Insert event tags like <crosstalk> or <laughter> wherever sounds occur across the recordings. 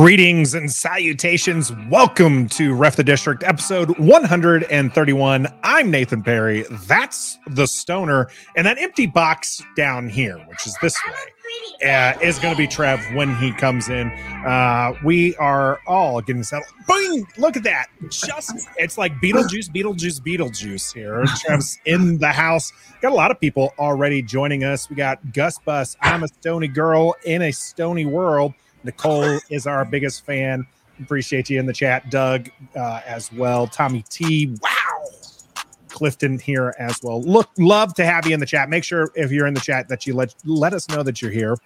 Greetings and salutations. Welcome to Ref the District, episode 131. I'm Nathan Parry. That's the stoner. And that empty box down here, which is this way, uh, is going to be Trev when he comes in. Uh, we are all getting settled. Boom! Look at that. Just, it's like Beetlejuice, Beetlejuice, Beetlejuice here. Trev's in the house. Got a lot of people already joining us. We got Gus Bus. I'm a stony girl in a stony world. Nicole is our biggest fan. Appreciate you in the chat. Doug uh, as well. Tommy T. Wow. Clifton here as well. Look, love to have you in the chat. Make sure if you're in the chat that you let let us know that you're here.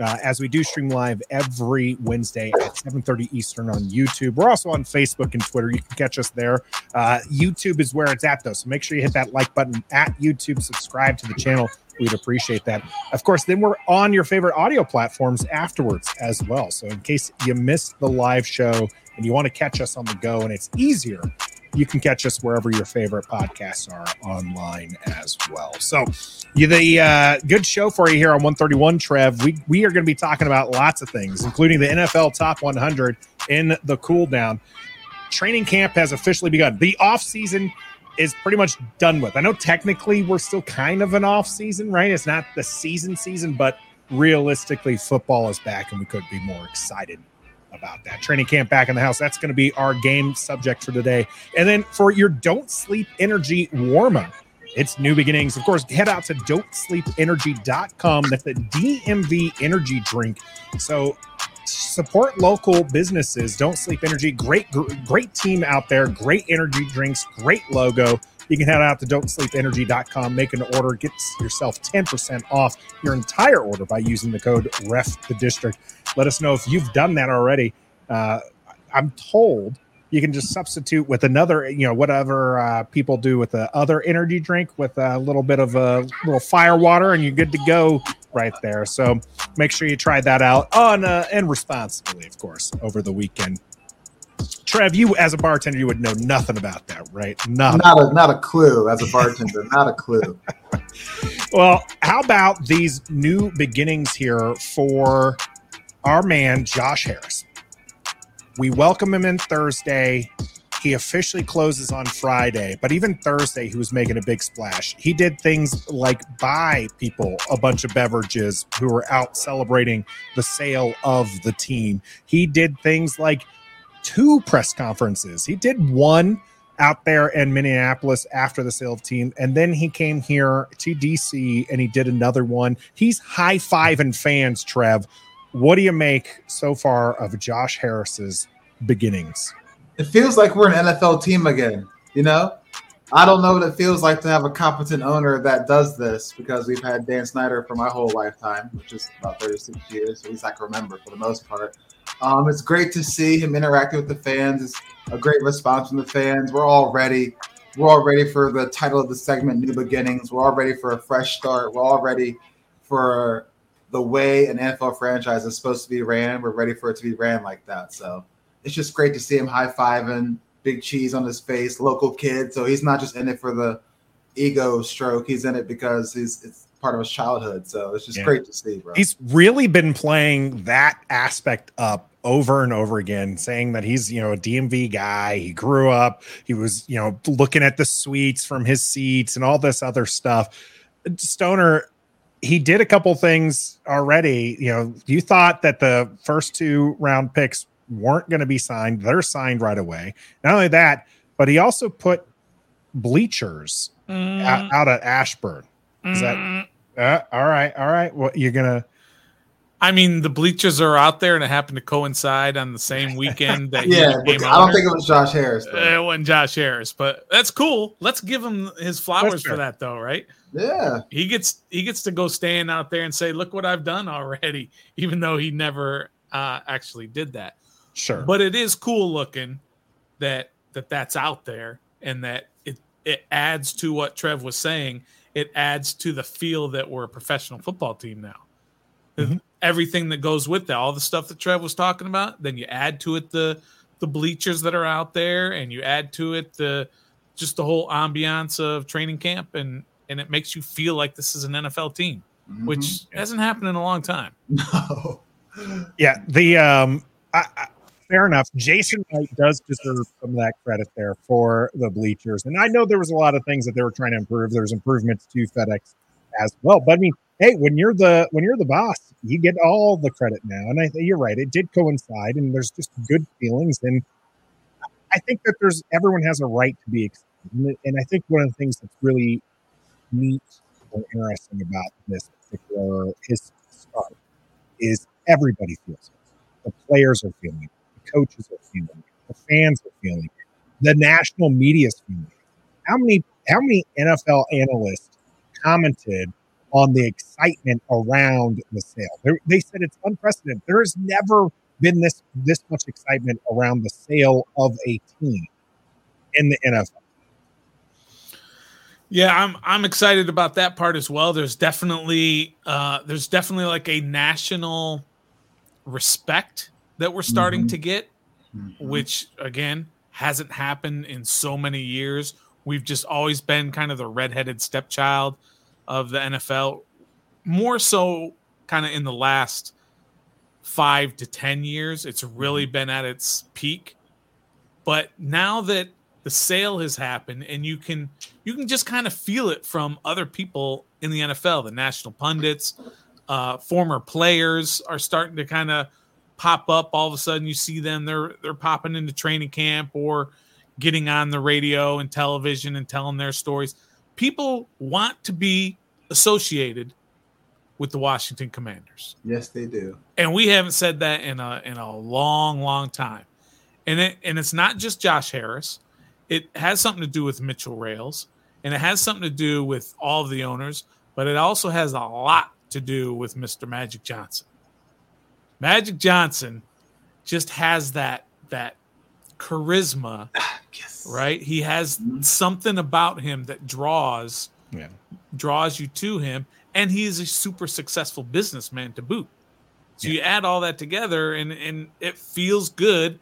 Uh, as we do stream live every Wednesday at 7:30 Eastern on YouTube. We're also on Facebook and Twitter. You can catch us there. Uh, YouTube is where it's at, though. So make sure you hit that like button at YouTube. Subscribe to the channel. We'd appreciate that. Of course, then we're on your favorite audio platforms afterwards as well. So in case you missed the live show and you want to catch us on the go, and it's easier you can catch us wherever your favorite podcasts are online as well. So, the uh, good show for you here on 131, Trev. We we are going to be talking about lots of things, including the NFL Top 100 in the cool down. Training camp has officially begun. The off season is pretty much done with. I know technically we're still kind of an off season, right? It's not the season season, but realistically, football is back, and we could be more excited about that. Training camp back in the house. That's going to be our game subject for today. And then for your Don't Sleep Energy warm up, it's new beginnings. Of course, head out to don'tsleepenergy.com. That's the DMV energy drink. So support local businesses. Don't Sleep Energy. Great, great team out there. Great energy drinks. Great logo. You can head out to don'tsleepenergy.com, make an order, get yourself 10% off your entire order by using the code REF the district. Let us know if you've done that already. Uh, I'm told you can just substitute with another, you know, whatever uh, people do with the other energy drink with a little bit of a little fire water, and you're good to go right there. So make sure you try that out on uh, and responsibly, of course, over the weekend. Trev, you as a bartender, you would know nothing about that, right? Nothing. Not a not a clue as a bartender, <laughs> not a clue. Well, how about these new beginnings here for our man Josh Harris? We welcome him in Thursday. He officially closes on Friday, but even Thursday, he was making a big splash. He did things like buy people a bunch of beverages who were out celebrating the sale of the team. He did things like two press conferences. He did one out there in Minneapolis after the sale of team, and then he came here to DC and he did another one. He's high fiving fans, Trev. What do you make so far of Josh Harris's beginnings? It feels like we're an NFL team again, you know? I don't know what it feels like to have a competent owner that does this because we've had Dan Snyder for my whole lifetime, which is about 36 years, at least I can remember for the most part. Um, it's great to see him interacting with the fans. It's a great response from the fans. We're all ready. We're all ready for the title of the segment, New Beginnings. We're all ready for a fresh start. We're all ready for the way an NFL franchise is supposed to be ran. We're ready for it to be ran like that. So it's just great to see him high fiving, big cheese on his face, local kid. So he's not just in it for the ego stroke. He's in it because he's it's part of his childhood. So it's just yeah. great to see, bro. He's really been playing that aspect up over and over again, saying that he's, you know, a DMV guy. He grew up, he was, you know, looking at the suites from his seats and all this other stuff. Stoner, he did a couple things already. You know, you thought that the first two round picks weren't going to be signed. They're signed right away. Not only that, but he also put bleachers mm. out, out, at Ashburn. Is that mm. Uh, all right, all right. Well, you're gonna. I mean, the bleachers are out there, and it happened to coincide on the same weekend <laughs> that yeah. I don't think it was Josh Harris. Though. It wasn't Josh Harris, but that's cool. Let's give him his flowers for that, though, right? Yeah. He gets he gets to go stand out there and say, "Look what I've done already," <laughs> even though he never uh, actually did that. Sure. But it is cool looking that that that's out there, and that it it adds to what Trev was saying it adds to the feel that we're a professional football team now. Mm-hmm. Everything that goes with that, all the stuff that Trev was talking about, then you add to it the the bleachers that are out there, and you add to it the just the whole ambiance of training camp, and and it makes you feel like this is an NFL team, mm-hmm. which hasn't happened in a long time. <laughs> No. Yeah, the um I, I, fair enough. Jason Wright does deserve some of that credit there for the bleachers, and I know there was a lot of things that they were trying to improve. There's improvements to FedEx as well, but I mean, hey, when you're the when you're the boss, you get all the credit now. And I think you're right; it did coincide, and there's just good feelings, and I think that there's everyone has a right to be excited, and I think one of the things that's really neat or interesting about this particular his start is everybody feels it. The players are feeling it, coaches are feeling the fans are feeling the national media is feeling. How many how many NFL analysts commented on the excitement around the sale? They, they said it's unprecedented. There has never been this this much excitement around the sale of a team in the NFL. Yeah, I'm I'm excited about that part as well. There's definitely uh, there's definitely like a national respect that we're starting mm-hmm. to get, mm-hmm. which again hasn't happened in so many years. We've just always been kind of the redheaded stepchild of the NFL, more so kind of in the last five to ten years. It's really mm-hmm. been at its peak, but now that the sale has happened and you can you can just kind of feel it from other people in the NFL, the national pundits, uh, former players are starting to kind of pop up. All of a sudden, you see them; they're they're popping into training camp or getting on the radio and television and telling their stories. People want to be associated with the Washington Commanders. Yes, they do. And we haven't said that in a in a long, long time. And it and it's not just Josh Harris it has something to do with Mitchell Rales, and it has something to do with all of the owners, but it also has a lot to do with Mr. Magic Johnson. Magic Johnson just has that that charisma, <sighs> yes. right? He has something about him that draws yeah. draws you to him, and he is a super successful businessman to boot. So yeah. you add all that together, and and it feels good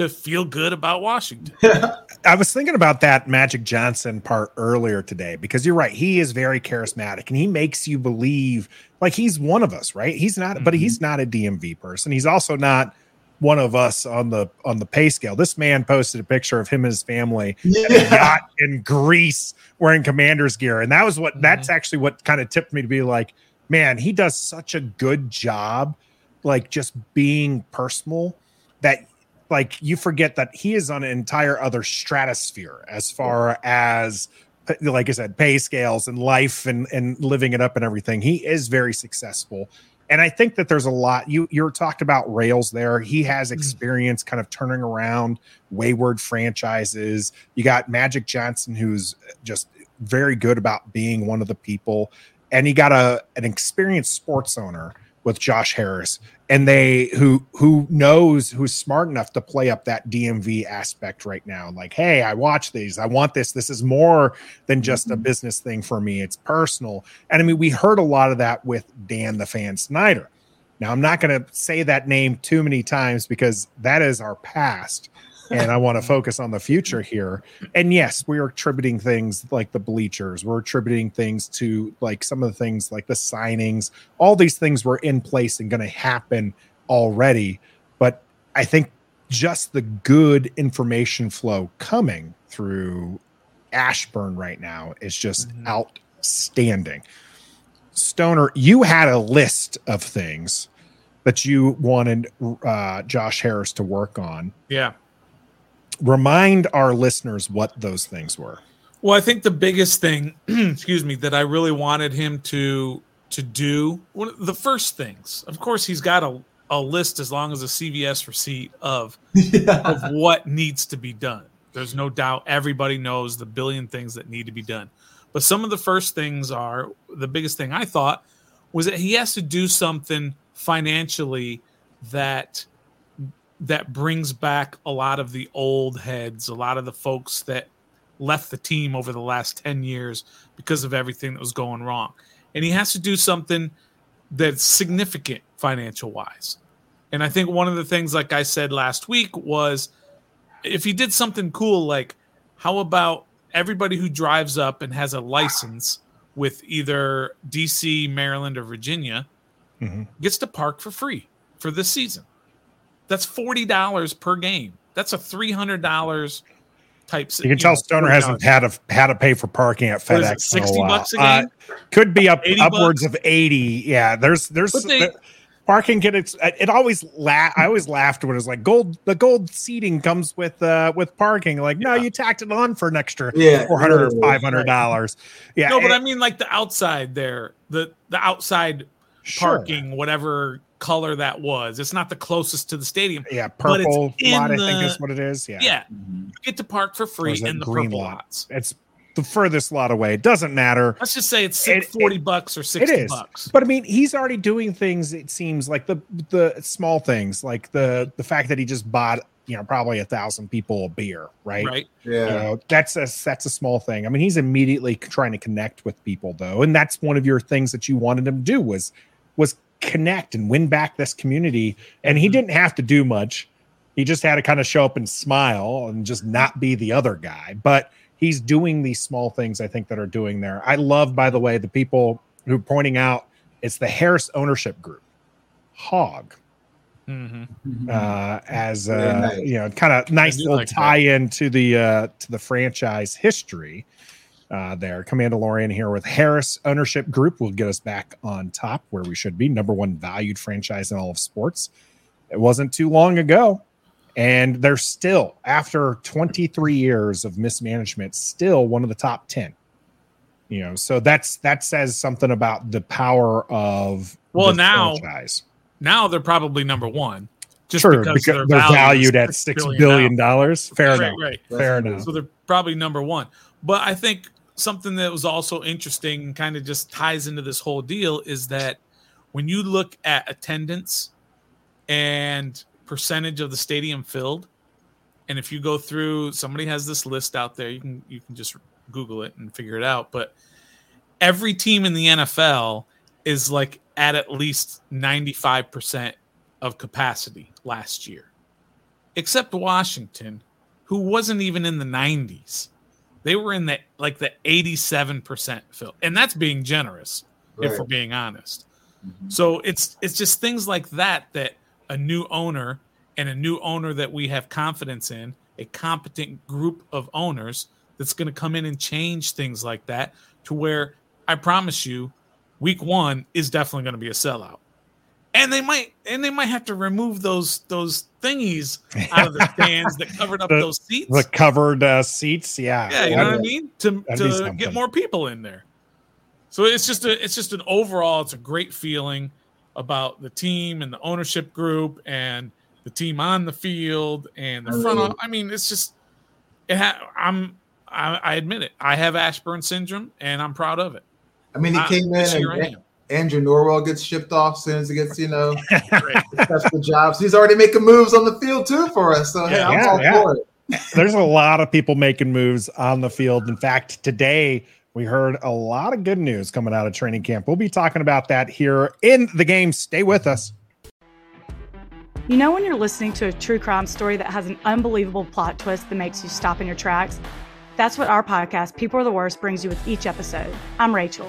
to feel good about Washington. <laughs> I was thinking about that Magic Johnson part earlier today because you're right. He is very charismatic and he makes you believe like he's one of us, right? He's not, mm-hmm. but he's not a DMV person. He's also not one of us on the on the pay scale. This man posted a picture of him and his family yeah. at a yacht in Greece wearing commander's gear. And that was what mm-hmm. that's actually what kind of tipped me to be like, man, he does such a good job, like just being personal that like you forget that he is on an entire other stratosphere as far as like I said, pay scales and life and and living it up and everything. He is very successful. And I think that there's a lot you you're talked about Rales there. He has mm. experience kind of turning around wayward franchises. You got Magic Johnson, who's just very good about being one of the people. And he got a an experienced sports owner with Josh Harris and they who who knows who's smart enough to play up that DMV aspect right now. Like hey I watch these. I want this. This is more than just a mm-hmm. business thing for me. It's personal. And I mean we heard a lot of that with Dan the fan Snyder. Now I'm not going to say that name too many times because that is our past and I want to <laughs> focus on the future here. And yes, we are attributing things like the bleachers. We're attributing things to like some of the things like the signings. All these things were in place and going to happen already. But I think just the good information flow coming through Ashburn right now is just mm-hmm. outstanding. Stoner, you had a list of things that you wanted uh, Josh Harris to work on. Yeah remind our listeners what those things were. Well, I think the biggest thing, <clears throat> excuse me, that I really wanted him to to do one of the first things. Of course, he's got a, a list as long as a CVS receipt of yeah. <laughs> of what needs to be done. There's no doubt everybody knows the billion things that need to be done. But some of the first things are the biggest thing I thought was that he has to do something financially that that brings back a lot of the old heads, a lot of the folks that left the team over the last 10 years because of everything that was going wrong. And he has to do something that's significant financial wise. And I think one of the things, like I said last week, was if he did something cool, like how about everybody who drives up and has a license with either DC, Maryland, or Virginia mm-hmm. gets to park for free for this season? That's forty dollars per game. That's a three hundred dollars type. You can tell Stoner hasn't had to had to pay for parking at FedEx. it, in a Sixty while. bucks a Uh, game. could be up 80 upwards of 80 yeah there's there's they- there- parking can it's it always la- i always laughed when it was like gold the gold seating comes with uh with parking like no Yeah. you tacked it on for an extra Yeah, 400 or 500 dollars yeah no, but it- I mean like the outside there, the the outside sure. parking, whatever color that was. It's not the closest to the stadium. yeah but it's purple in lot i think the- is what it is yeah Yeah, Mhm. you get to park for free in the green purple lot? lots. it's the furthest lot away it doesn't matter Let's just say it's It- forty bucks or sixty is. bucks. But I mean, he's already doing things. It seems like the the small things, like the the fact that he just bought, you know, probably a thousand people a beer, right? Right. Yeah. You know, that's a that's a small thing. I mean, he's immediately trying to connect with people, though, and that's one of your things that you wanted him to do was was connect and win back this community. And he Mhm. didn't have to do much. He just had to kind of show up and smile and just not be the other guy. But he's doing these small things I think that are doing there. I love, by the way, the people who are pointing out it's the Harris ownership group, Hog, hmm Mhm. uh, as Very uh, nice. you know, kind of nice little like tie-in to the uh, to the franchise history. Uh, there, Commandalorian here with Harris Ownership Group will get us back on top where we should be. Number one valued franchise in all of sports. It wasn't too long ago, and they're still after 23 years of mismanagement, still one of the top 10. You know, so that's that says something about the power of Well, now- franchise. Now they're probably number one, just Sure, because, because their they're value valued at six billion dollars. Fair Right, enough. right. Fair That's- enough. So they're probably number one. But I think something that was also interesting and kind of just ties into this whole deal is that when you look at attendance and percentage of the stadium filled, and if you go through, somebody has this list out there. You can you can just Google it and figure it out. But every team in the NFL is like at at least ninety five percent of capacity last year, except Washington, who wasn't even in the 90s. They were in the like the 87% fill. And that's being generous, if we're being honest. Mhm. So it's it's just things like that that a new owner and a new owner that we have confidence in, a competent group of owners that's going to come in and change things like that to where I promise you week 1 is definitely going to be a sellout. And they might and they might have to remove those those thingies out of the <laughs> stands that covered up The- those seats. The covered uh, seats, yeah. Yeah, you know what I mean? To to get more people in there. So it's just a it's just an overall it's a great feeling about the team and the ownership group and the team on the field and the front. Mhm. of- I mean, it's just it. Ha- I'm I, I admit it. I have Ashburn syndrome and I'm proud of it. I mean, he I- came in this year I and am. Andrew Norwell gets shipped off as soon as he gets, you know, <laughs> Great. that's the job. He's already making moves on the field too for us. So hey, Yeah, I'm yeah, all yeah. for it. There's a lot of people making moves on the field. In fact, today we heard a lot of good news coming out of training camp. We'll be talking about that here in the game. Stay with us. You know, when you're listening to a true crime story that has an unbelievable plot twist that makes you stop in your tracks? That's what our podcast, People Are the Worst, brings you with each episode. I'm Rachel.